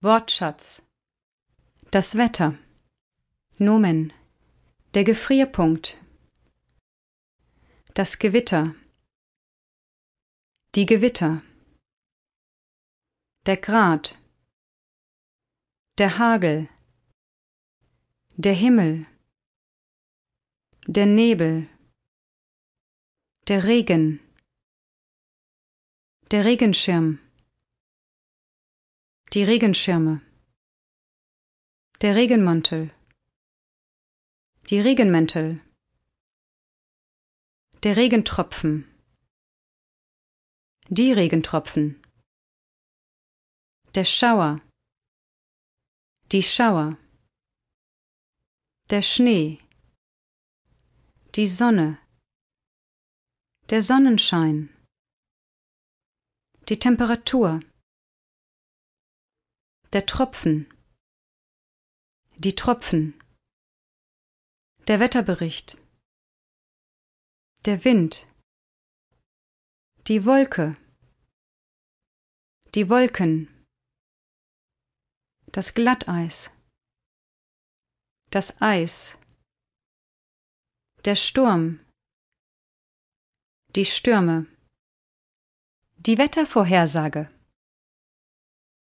Wortschatz. Das Wetter. Nomen. Der Gefrierpunkt. Das Gewitter. Die Gewitter. Der Grat. Der Hagel. Der Himmel. Der Nebel. Der Regen. Der Regenschirm die Regenschirme, der Regenmantel, die Regenmäntel, der Regentropfen, die Regentropfen, der Schauer, die Schauer, der Schnee, die Sonne, der Sonnenschein, die Temperatur, der Tropfen, die Tropfen, der Wetterbericht, der Wind, die Wolke, die Wolken, das Glatteis, das Eis, der Sturm, die Stürme, die Wettervorhersage.